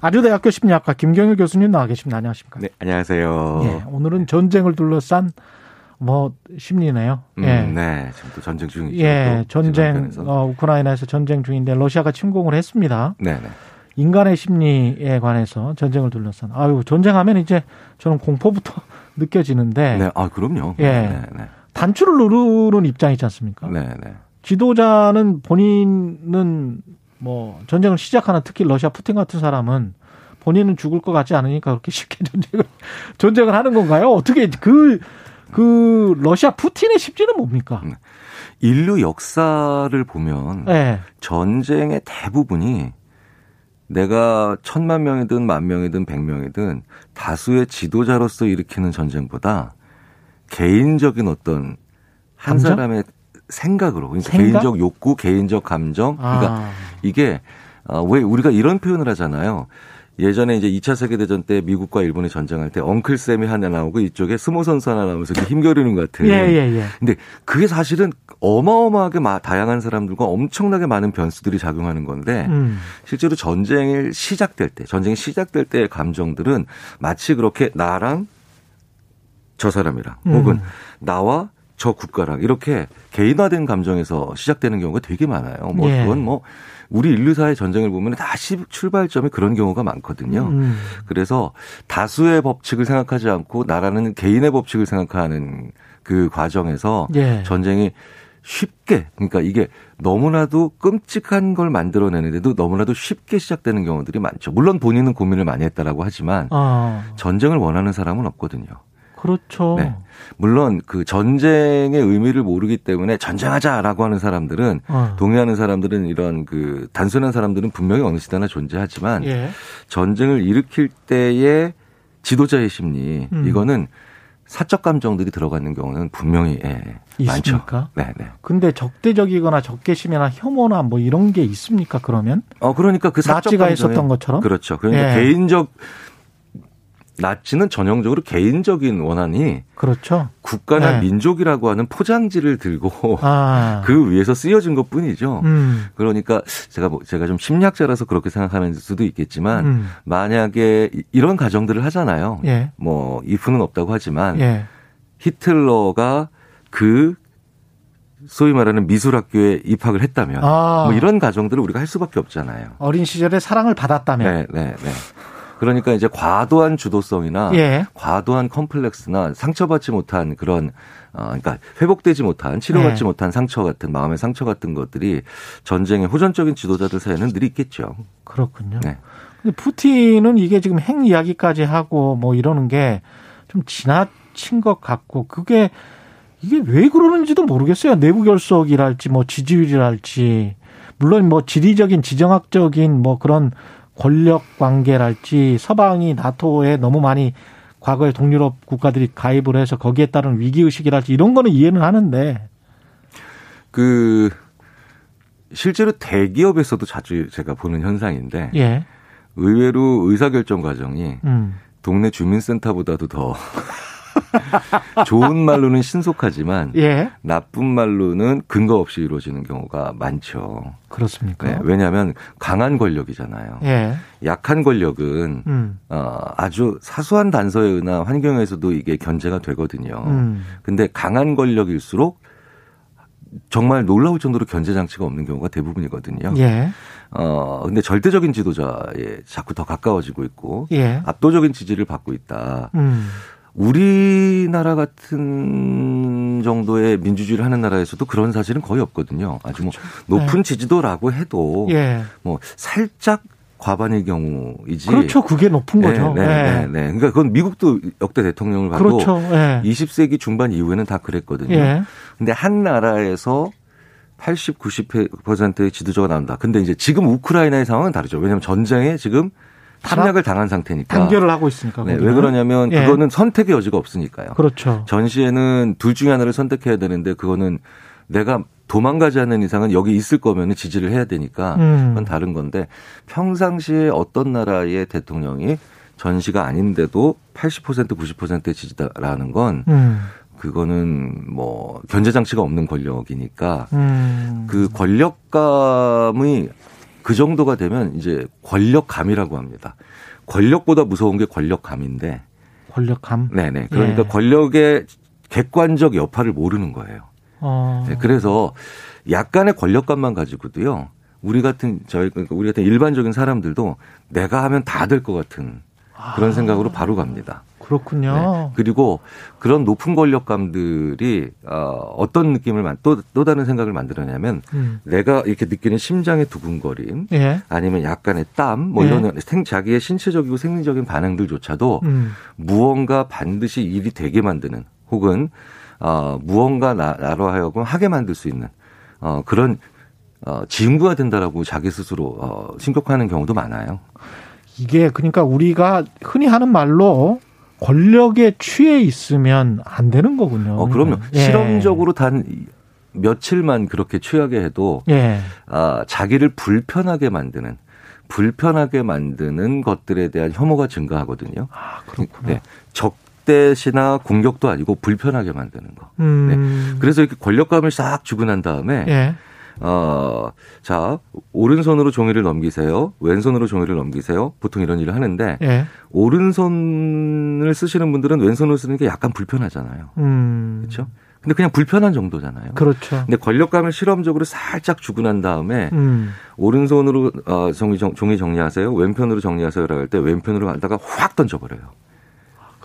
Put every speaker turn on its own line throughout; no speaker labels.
아주대학교 심리학과 김경일 교수님 나와 계십니다. 안녕하십니까?
네, 안녕하세요.
예, 오늘은 전쟁을 둘러싼 뭐 심리네요.
음,
예.
네, 지금 또 전쟁 중이죠.
예, 전쟁 어, 우크라이나에서 전쟁 중인데 러시아가 침공을 했습니다.
네, 네.
인간의 심리에 관해서 전쟁을 둘러싼. 아유, 전쟁하면 이제 저는 공포부터 느껴지는데
네, 아, 그럼요.
예.
네, 네.
단추를 누르는 입장이지 않습니까?
네, 네.
지도자는 본인은 뭐 전쟁을 시작하는 특히 러시아 푸틴 같은 사람은 본인은 죽을 것 같지 않으니까 그렇게 쉽게 전쟁을 전쟁을 하는 건가요? 어떻게 그그 러시아 푸틴의 심지는 뭡니까?
인류 역사를 보면
네.
전쟁의 대부분이 내가 천만 명이든 만 명이든 백 명이든 다수의 지도자로서 일으키는 전쟁보다 개인적인 어떤 한
감정?
사람의 생각으로 그러니까
생각?
개인적 욕구, 개인적 감정 그러니까
아,
이게 어, 왜 우리가 이런 표현을 하잖아요. 예전에 이제 2차 세계대전 때 미국과 일본이 전쟁할 때 엉클쌤이 하나 나오고 이쪽에 스모 선수 하나 나오면서 힘겨루는 것 같은.
예, 예, 예.
근데 그게 사실은 어마어마하게 마- 다양한 사람들과 엄청나게 많은 변수들이 작용하는 건데
음.
실제로 전쟁이 시작될 때, 전쟁이 시작될 때의 감정들은 마치 그렇게 나랑 저 사람이랑
음.
혹은 나와 저 국가랑 이렇게 개인화된 감정에서 시작되는 경우가 되게 많아요. 뭐
예.
그건 뭐 우리 인류사의 전쟁을 보면 다 시- 출발점이 그런 경우가 많거든요.
음.
그래서 다수의 법칙을 생각하지 않고 나라는 개인의 법칙을 생각하는 그 과정에서
예.
전쟁이 쉽게 그러니까 이게 너무나도 끔찍한 걸 만들어내는데도 너무나도 쉽게 시작되는 경우들이 많죠. 물론 본인은 고민을 많이 했다라고 하지만
아,
전쟁을 원하는 사람은 없거든요.
그렇죠.
네. 물론 그 전쟁의 의미를 모르기 때문에 전쟁하자라고 하는 사람들은
어.
동의하는 사람들은 이런 그 단순한 사람들은 분명히 어느 시대나 존재하지만
예.
전쟁을 일으킬 때의 지도자의 심리
음.
이거는 사적 감정들이 들어가는 경우는 분명히 예, 많죠.
있습니까?
네, 네.
근데 적대적이거나 적개심이나 혐오나 뭐 이런 게 있습니까? 그러면
어 그러니까 그 사적
나치가
감정에-
했었던 것처럼
그렇죠. 그러니까
예.
개인적 나치는 전형적으로 개인적인 원한이
그렇죠.
국가나
네.
민족이라고 하는 포장지를 들고
아,
그 위에서 쓰여진 것 뿐이죠.
음,
그러니까 제가 뭐 제가 좀 심리학자라서 그렇게 생각하는 수도 있겠지만
음,
만약에 이- 이런 가정들을 하잖아요.
예,
뭐 이프는 없다고 하지만
예,
히틀러가 그 소위 말하는 미술학교에 입학을 했다면
아.
뭐 이런 가정들을 우리가 할 수밖에 없잖아요.
어린 시절에 사랑을 받았다면,
네, 네, 네. 그러니까 이제 과도한 주도성이나
예,
과도한 컴플렉스나 상처받지 못한 그런 어 그러니까 회복되지 못한 치료받지
네.
못한 상처 같은 마음의 상처 같은 것들이 전쟁의 호전적인 지도자들 사이에는 늘 있겠죠.
그렇군요.
네.
근데 푸틴은 이게 지금 핵 이야기까지 하고 뭐 이러는 게 좀 지나친 것 같고 그게 이게 왜 그러는지도 모르겠어요. 내부 결속이랄지 뭐 지지율이랄지 물론 뭐 지리적인 지정학적인 뭐 그런 권력 관계랄지 서방이 나토에 너무 많이 과거에 동유럽 국가들이 가입을 해서 거기에 따른 위기 의식이랄지 이런 거는 이해는 하는데
그 실제로 대기업에서도 자주 제가 보는 현상인데
예.
의외로 의사결정 과정이
음.
동네 주민센터보다도 더 좋은 말로는 신속하지만
예.
나쁜 말로는 근거 없이 이루어지는 경우가 많죠.
그렇습니까?
네, 왜냐하면 강한 권력이잖아요.
예.
약한 권력은
음.
어, 아주 사소한 단서에 의한 환경에서도 이게 견제가 되거든요.
음.
근데 강한 권력일수록 정말 놀라울 정도로 견제 장치가 없는 경우가 대부분이거든요.
예.
어, 근데 절대적인 지도자에 자꾸 더 가까워지고 있고
예.
압도적인 지지를 받고 있다.
음.
우리나라 같은 정도의 민주주의를 하는 나라에서도 그런 사실은 거의 없거든요. 아주 뭐 높은 지지도라고 해도
그렇죠. 예.
뭐 살짝 과반일 경우이지.
그렇죠. 그게 높은 거죠.
네, 네,
예.
네, 네. 그러니까 그건 미국도 역대 대통령을 봐도
그렇죠. 예.
20세기 중반 이후에는 다 그랬거든요.
예.
근데 한 나라에서 80, 90%의 지도자가 나온다. 근데 이제 지금 우크라이나의 상황은 다르죠. 왜냐하면 전쟁에 지금 침략을 당한 상태니까.
단결을 하고 있으니까.
네. 왜 그러냐면
예.
그거는 선택의 여지가 없으니까요.
그렇죠.
전시에는 둘 중에 하나를 선택해야 되는데 그거는 내가 도망가지 않는 이상은 여기 있을 거면 지지를 해야 되니까
음.
그건 다른 건데 평상시에 어떤 나라의 대통령이 전시가 아닌데도 80% 90%의 지지다라는 건
음.
그거는 뭐 견제 장치가 없는 권력이니까
음.
그 권력감이 그 정도가 되면 이제 권력감이라고 합니다. 권력보다 무서운 게 권력감인데
권력감.
네네. 그러니까
예.
권력의 객관적 여파를 모르는 거예요.
어.
네, 그래서 약간의 권력감만 가지고도요. 우리 같은 저희 그러니까 우리 같은 일반적인 사람들도 내가 하면 다 될 것 같은 그런 생각으로 바로 갑니다.
그렇군요.
네. 그리고 그런 높은 권력감들이 어, 어떤 느낌을 만- 또, 또 다른 생각을 만들어냐면
음.
내가 이렇게 느끼는 심장의 두근거림
예.
아니면 약간의 땀뭐
네.
이런 생 자기의 신체적이고 생리적인 반응들조차도
음.
무언가 반드시 일이 되게 만드는 혹은 어, 무언가 나, 나로 하여금 하게 만들 수 있는 어, 그런 어, 징구가 된다라고 자기 스스로 어, 신격화하는 경우도 많아요.
이게 그러니까 우리가 흔히 하는 말로 권력에 취해 있으면 안 되는 거군요.
어, 그럼요.
예.
실험적으로 단 며칠만 그렇게 취하게 해도
예.
아, 자기를 불편하게 만드는 불편하게 만드는 것들에 대한 혐오가 증가하거든요.
아, 그렇구나.
네. 적대시나 공격도 아니고 불편하게 만드는 거.
음.
그래서 이렇게 권력감을 싹 주고 난 다음에
예.
어, 자, 오른손으로 종이를 넘기세요. 왼손으로 종이를 넘기세요. 보통 이런 일을 하는데
예.
오른손을 쓰시는 분들은 왼손으로 쓰는 게 약간 불편하잖아요.
음.
그렇죠? 근데 그냥 불편한 정도잖아요.
그렇죠.
근데 권력감을 실험적으로 살짝 주고 난 다음에
음.
오른손으로 어, 종이, 정, 종이 정리하세요. 왼편으로 정리하세요라고 할 때 왼편으로 가다가 확 던져버려요.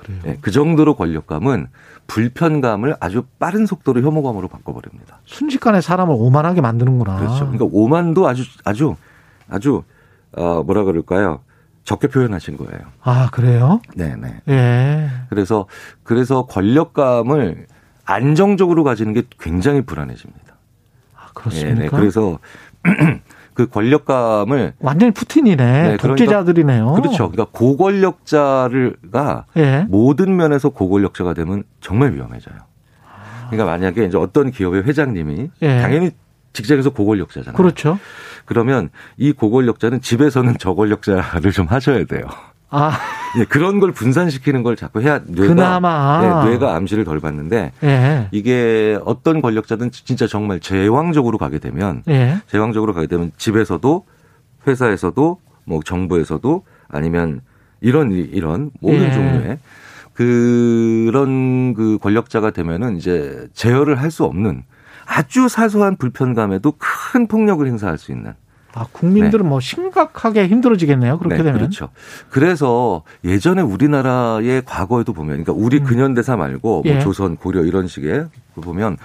그래요.
네, 그 정도로 권력감은 불편감을 아주 빠른 속도로 혐오감으로 바꿔버립니다.
순식간에 사람을 오만하게 만드는구나.
그렇죠. 그러니까 오만도 아주 아주 아주 어, 뭐라 그럴까요? 적게 표현하신 거예요.
아, 그래요?
네네.
예.
그래서 그래서 권력감을 안정적으로 가지는 게 굉장히 불안해집니다.
아, 그렇습니까?
네네. 그래서 그 권력감을
완전히 푸틴이네.
네, 그러니까-
독재자들이네요.
그렇죠. 그러니까 고권력자를가
예.
모든 면에서 고권력자가 되면 정말 위험해져요. 그러니까 만약에 이제 어떤 기업의 회장님이
예.
당연히 직장에서 고권력자잖아요.
그렇죠.
그러면 이 고권력자는 집에서는 저권력자를 좀 하셔야 돼요.
아,
예, 그런 걸 분산시키는 걸 자꾸 해야 뇌가
그나마.
네, 뇌가 암시를 덜 받는데
예.
이게 어떤 권력자든 진짜 정말 제왕적으로 가게 되면
예.
제왕적으로 가게 되면 집에서도 회사에서도 뭐 정부에서도 아니면 이런 이런 모든
예.
종류의 그런 그 권력자가 되면은 이제 제어를 할 수 없는 아주 사소한 불편감에도 큰 폭력을 행사할 수 있는
아, 국민들은 뭐 심각하게 힘들어지겠네요. 그렇게
네,
되면.
그렇죠. 그래서 예전에 우리나라의 과거에도 보면, 그러니까 우리
음.
근현대사 말고 뭐
예.
조선, 고려 이런 식의 그 보면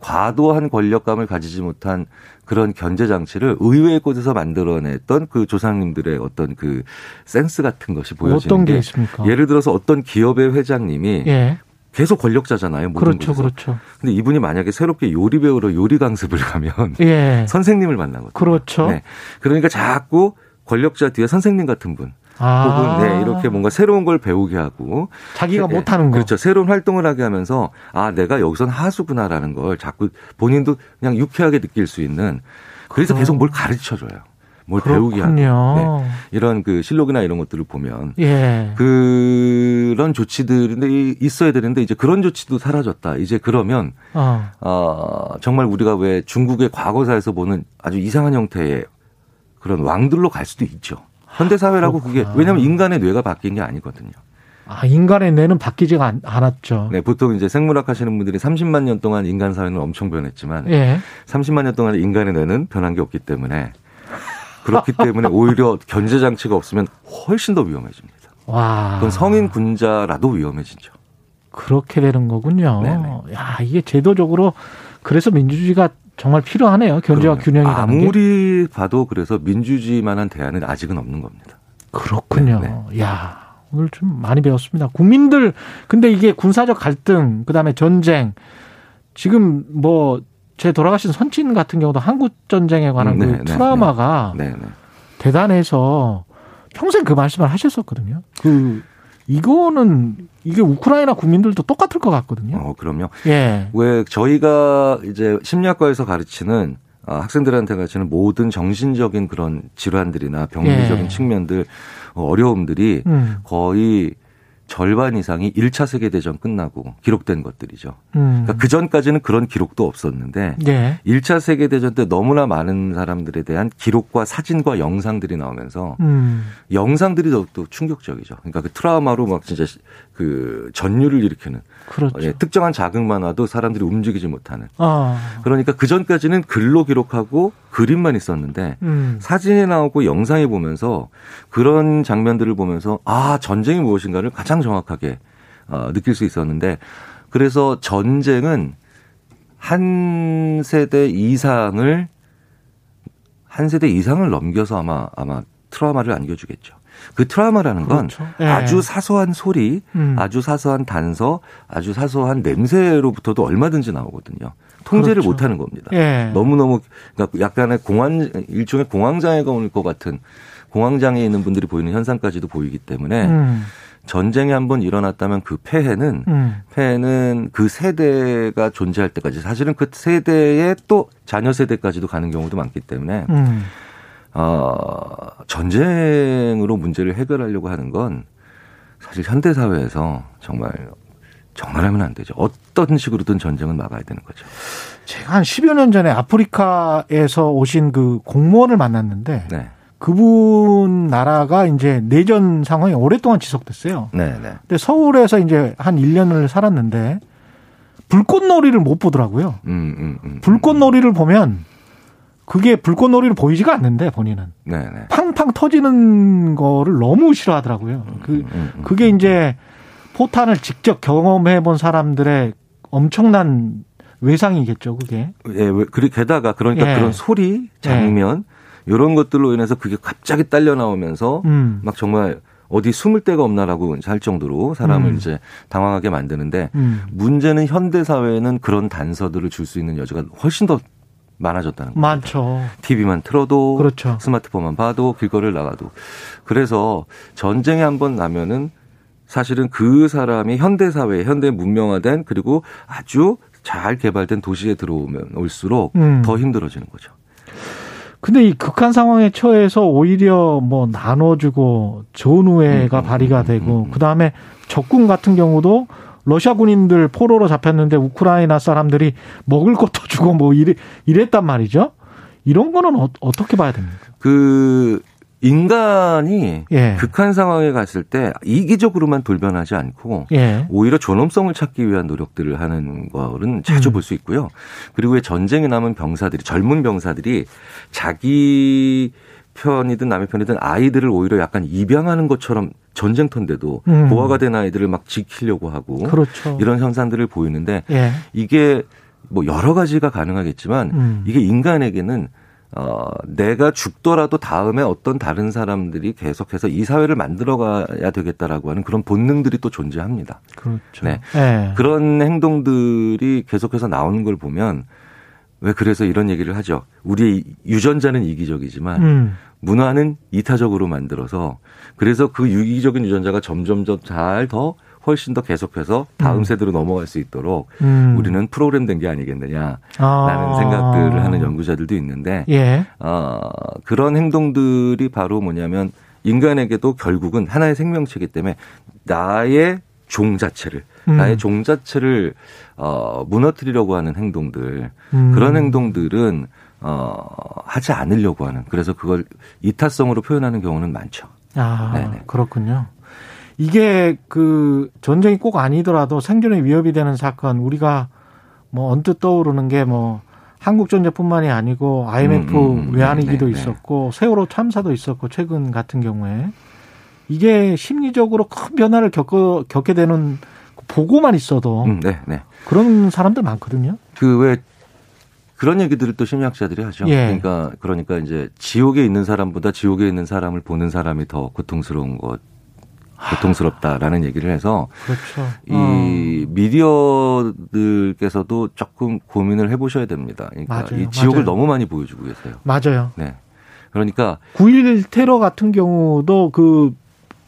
과도한 권력감을 가지지 못한 그런 견제 장치를 의외의 곳에서 만들어냈던 그 조상님들의 어떤 그 센스 같은 것이 보여지는
어떤 게
게
있습니까?
예를 들어서 어떤 기업의 회장님이
예.
계속 권력자잖아요. 모든
그렇죠,
곳에서.
그렇죠.
근데 이분이 만약에 새롭게 요리 배우러 요리 강습을 가면
예.
선생님을 만나거든요.
그렇죠.
네. 그러니까 자꾸 권력자 뒤에 선생님 같은 분
아.
혹은 네, 이렇게 뭔가 새로운 걸 배우게 하고
자기가
네,
못하는 거.
그렇죠. 새로운 활동을 하게 하면서 아 내가 여기선 하수구나라는 걸 자꾸 본인도 그냥 유쾌하게 느낄 수 있는 그래서. 계속 뭘 가르쳐 줘요. 뭘 배우게 하고
그렇군요.
네. 이런 그 실록이나 이런 것들을 보면
예.
그런 조치들이 있어야 되는데 이제 그런 조치도 사라졌다. 이제 그러면
어.
어, 정말 우리가 왜 중국의 과거사에서 보는 아주 이상한 형태의 그런 왕들로 갈 수도 있죠. 현대 사회라고 그게
그렇구나.
왜냐하면 인간의 뇌가 바뀐 게 아니거든요.
아, 인간의 뇌는 바뀌지가 않, 않았죠.
네, 보통 이제 생물학 하시는 분들이 30만 년 동안 인간 사회는 엄청 변했지만
예.
30만 년 동안 인간의 뇌는 변한 게 없기 때문에 그렇기 때문에 오히려 견제 장치가 없으면 훨씬 더 위험해집니다.
와.
그건 성인 군자라도 위험해지죠.
그렇게 되는 거군요.
네네.
야, 이게 제도적으로 그래서 민주주의가 정말 필요하네요. 견제와. 균형이 가는 게.
아무리 봐도 그래서 민주주의만한 대안은 아직은 없는 겁니다.
그렇군요.
네,
야, 오늘 좀 많이 배웠습니다. 국민들 근데 이게 군사적 갈등, 그다음에 전쟁 지금 뭐 제 돌아가신 선친 같은 경우도 한국 전쟁에 관한
네,
그
네,
트라우마가
네, 네.
대단해서 평생 그 말씀을 하셨었거든요. 그 이거는 이게 우크라이나 국민들도 똑같을 것 같거든요.
어, 그럼요.
예.
왜 저희가 이제 심리학과에서 가르치는 아, 학생들한테 가르치는 모든 정신적인 그런 질환들이나 병리적인
예.
측면들 어, 어려움들이
음.
거의 절반 이상이 1차 세계대전 끝나고 기록된 것들이죠.
음.
그러니까 그 전까지는 그런 기록도 없었는데
예.
1차 세계대전 때 너무나 많은 사람들에 대한 기록과 사진과 영상들이 나오면서
음.
영상들이 더욱더 충격적이죠. 그러니까 그 트라우마로 막 진짜 그 전율을 일으키는
그렇죠.
예, 특정한 자극만 와도 사람들이 움직이지 못하는
아.
그러니까 그 전까지는 글로 기록하고 그림만 있었는데
음.
사진이 나오고 영상이 보면서 그런 장면들을 보면서 아 전쟁이 무엇인가를 가장 정확하게 어, 느낄 수 있었는데 그래서 전쟁은 한 세대 이상을 한 세대 이상을 넘겨서 아마 아마 트라우마를 안겨주겠죠. 그 트라우마라는 건
그렇죠. 예.
아주 사소한 소리,
음.
아주 사소한 단서, 아주 사소한 냄새로부터도 얼마든지 나오거든요. 통제를
그렇죠.
못하는 겁니다.
예.
너무너무 그러니까 약간의 공황 일종의 공황장애가 올 것 같은 공황장애에 있는 분들이 보이는 현상까지도 보이기 때문에
음.
전쟁이 한번 일어났다면 그 폐해는
음.
폐해는 그 세대가 존재할 때까지 사실은 그 세대의 또 자녀 세대까지도 가는 경우도 많기 때문에
음.
어, 전쟁으로 문제를 해결하려고 하는 건 사실 현대 사회에서 정말 정말 하면 안 되죠. 어떤 식으로든 전쟁은 막아야 되는 거죠.
제가 한 10여 년 전에 아프리카에서 오신 그 공무원을 만났는데
네.
그분 나라가 이제 내전 상황이 오랫동안 지속됐어요.
네, 네.
근데 서울에서 이제 한 1년을 살았는데 불꽃놀이를 못 보더라고요.
음, 음, 음.
불꽃놀이를 보면 그게 불꽃놀이로 보이지가 않는데 본인은
네, 네.
팡팡 터지는 거를 너무 싫어하더라고요. 그
음, 음.
그게 이제 포탄을 직접 경험해 본 사람들의 엄청난 외상이겠죠, 그게.
예, 왜- 그리고 게다가 그러니까
예.
그런 소리, 장면 이런 것들로 인해서 그게 갑자기 딸려 나오면서
음.
막 정말 어디 숨을 데가 없나라고 할 정도로 사람을
음.
이제 당황하게 만드는데
음.
문제는 현대 사회에는 그런 단서들을 줄 수 있는 여지가 훨씬 더 많아졌다는 거죠.
많죠.
TV만 틀어도
그렇죠.
스마트폰만 봐도 길거리를 나가도 그래서 전쟁이 한번 나면은 사실은 그 사람이 현대 사회, 현대 문명화된 그리고 아주 잘 개발된 도시에 들어오면 올수록
음.
더 힘들어지는 거죠.
근데 이 극한 상황에 처해서 오히려 뭐 나눠주고 전우회가
음, 음,
발휘가
음,
되고
음, 음.
그다음에 적군 같은 경우도 러시아 군인들 포로로 잡혔는데 우크라이나 사람들이 먹을 것도 주고 뭐 이래, 이랬단 말이죠. 이런 거는 어, 어떻게 봐야 됩니까?
그 인간이
예.
극한 상황에 갔을 때 이기적으로만 돌변하지 않고
예.
오히려 존엄성을 찾기 위한 노력들을 하는 거는 자주
음.
볼수 있고요. 그리고 왜 전쟁에 남은 병사들이 젊은 병사들이 자기 편이든 남의 편이든 아이들을 오히려 약간 입양하는 것처럼 전쟁터인데도
음.
고아가 된 아이들을 막 지키려고 하고
그렇죠.
이런 현상들을 보이는데
예.
이게 뭐 여러 가지가 가능하겠지만
음.
이게 인간에게는 어 내가 죽더라도 다음에 어떤 다른 사람들이 계속해서 이 사회를 만들어가야 되겠다라고 하는 그런 본능들이 또 존재합니다.
그렇죠.
네.
예.
그런 행동들이 계속해서 나오는 걸 보면 왜 그래서 이런 얘기를 하죠. 우리 유전자는 이기적이지만
음.
문화는 이타적으로 만들어서 그래서 그 유기적인 유전자가 점점점 잘 더 훨씬 더 계속해서 다음
음.
세대로 넘어갈 수 있도록
음.
우리는 프로그램된 게 아니겠느냐라는
아.
생각들을 하는 연구자들도 있는데
예.
어, 그런 행동들이 바로 뭐냐면 인간에게도 결국은 하나의 생명체이기 때문에 나의 종 자체를
음.
나의 종 자체를 어, 무너뜨리려고 하는 행동들
음.
그런 행동들은 어, 하지 않으려고 하는 그래서 그걸 이타성으로 표현하는 경우는 많죠.
아,
네네.
그렇군요. 이게 그 전쟁이 꼭 아니더라도 생존에 위협이 되는 사건 우리가 뭐 언뜻 떠오르는 게뭐 한국 전쟁뿐만이 아니고 IMF
음, 음,
외환위기도
네, 네.
있었고 세월호 참사도 있었고 최근 같은 경우에 이게 심리적으로 큰 변화를 겪어 겪게 되는 보고만 있어도
음, 네, 네.
그런 사람들 많거든요.
그 왜 그런 얘기들을 또 심리학자들이 하죠.
예.
그러니까 그러니까 이제 지옥에 있는 사람보다 지옥에 있는 사람을 보는 사람이 더 고통스러운 것 고통스럽다라는 얘기를 해서
그렇죠.
이 미디어들께서도 조금 고민을 해보셔야 됩니다. 그러니까
맞아요.
이 지옥을
맞아요.
너무 많이 보여주고 계세요.
맞아요.
네. 그러니까
9.11 테러 같은 경우도 그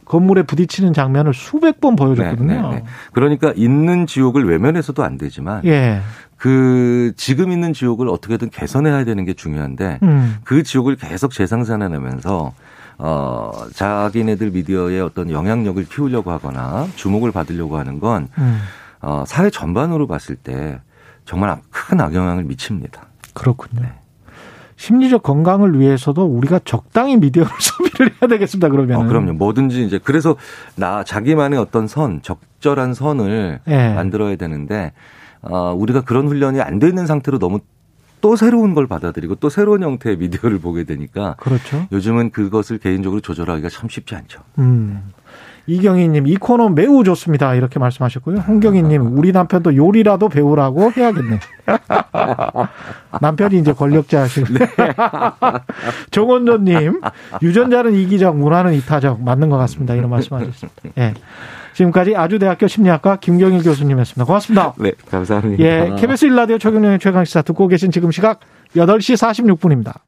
건물에 부딪히는 장면을 수백 번 보여줬거든요.
네, 네, 네. 그러니까 있는 지옥을 외면해서도 안 되지만
예.
그 지금 있는 지옥을 어떻게든 개선해야 되는 게 중요한데
음.
그 지옥을 계속 재상산해내면서 어 자기네들 미디어의 어떤 영향력을 키우려고 하거나 주목을 받으려고 하는 건
음.
어, 사회 전반으로 봤을 때 정말 큰 악영향을 미칩니다.
그렇군요. 심리적 건강을 위해서도 우리가 적당히 미디어를 소비를 해야 되겠습니다. 그러면.
어, 그럼요. 뭐든지 이제 그래서 나 자기만의 어떤 선, 적절한 선을
예.
만들어야 되는데 어, 우리가 그런 훈련이 안 돼 있는 상태로 너무 또 새로운 걸 받아들이고 또 새로운 형태의 미디어를 보게 되니까
그렇죠.
요즘은 그것을 개인적으로 조절하기가 참 쉽지 않죠.
음. 이경희님, 이 코너 매우 좋습니다. 이렇게 말씀하셨고요. 홍경희님, 우리 남편도 요리라도 배우라고 해야겠네. 남편이 이제 권력자 하시고.
네.
정원조님, 유전자는 이기적, 문화는 이타적. 맞는 것 같습니다. 이런 말씀하셨습니다. 예. 지금까지 아주대학교 심리학과 김경일 교수님이었습니다. 고맙습니다.
네, 감사합니다.
예. KBS 1라디오 최경영의 최강시사 듣고 계신 지금 시각 8시 46분입니다.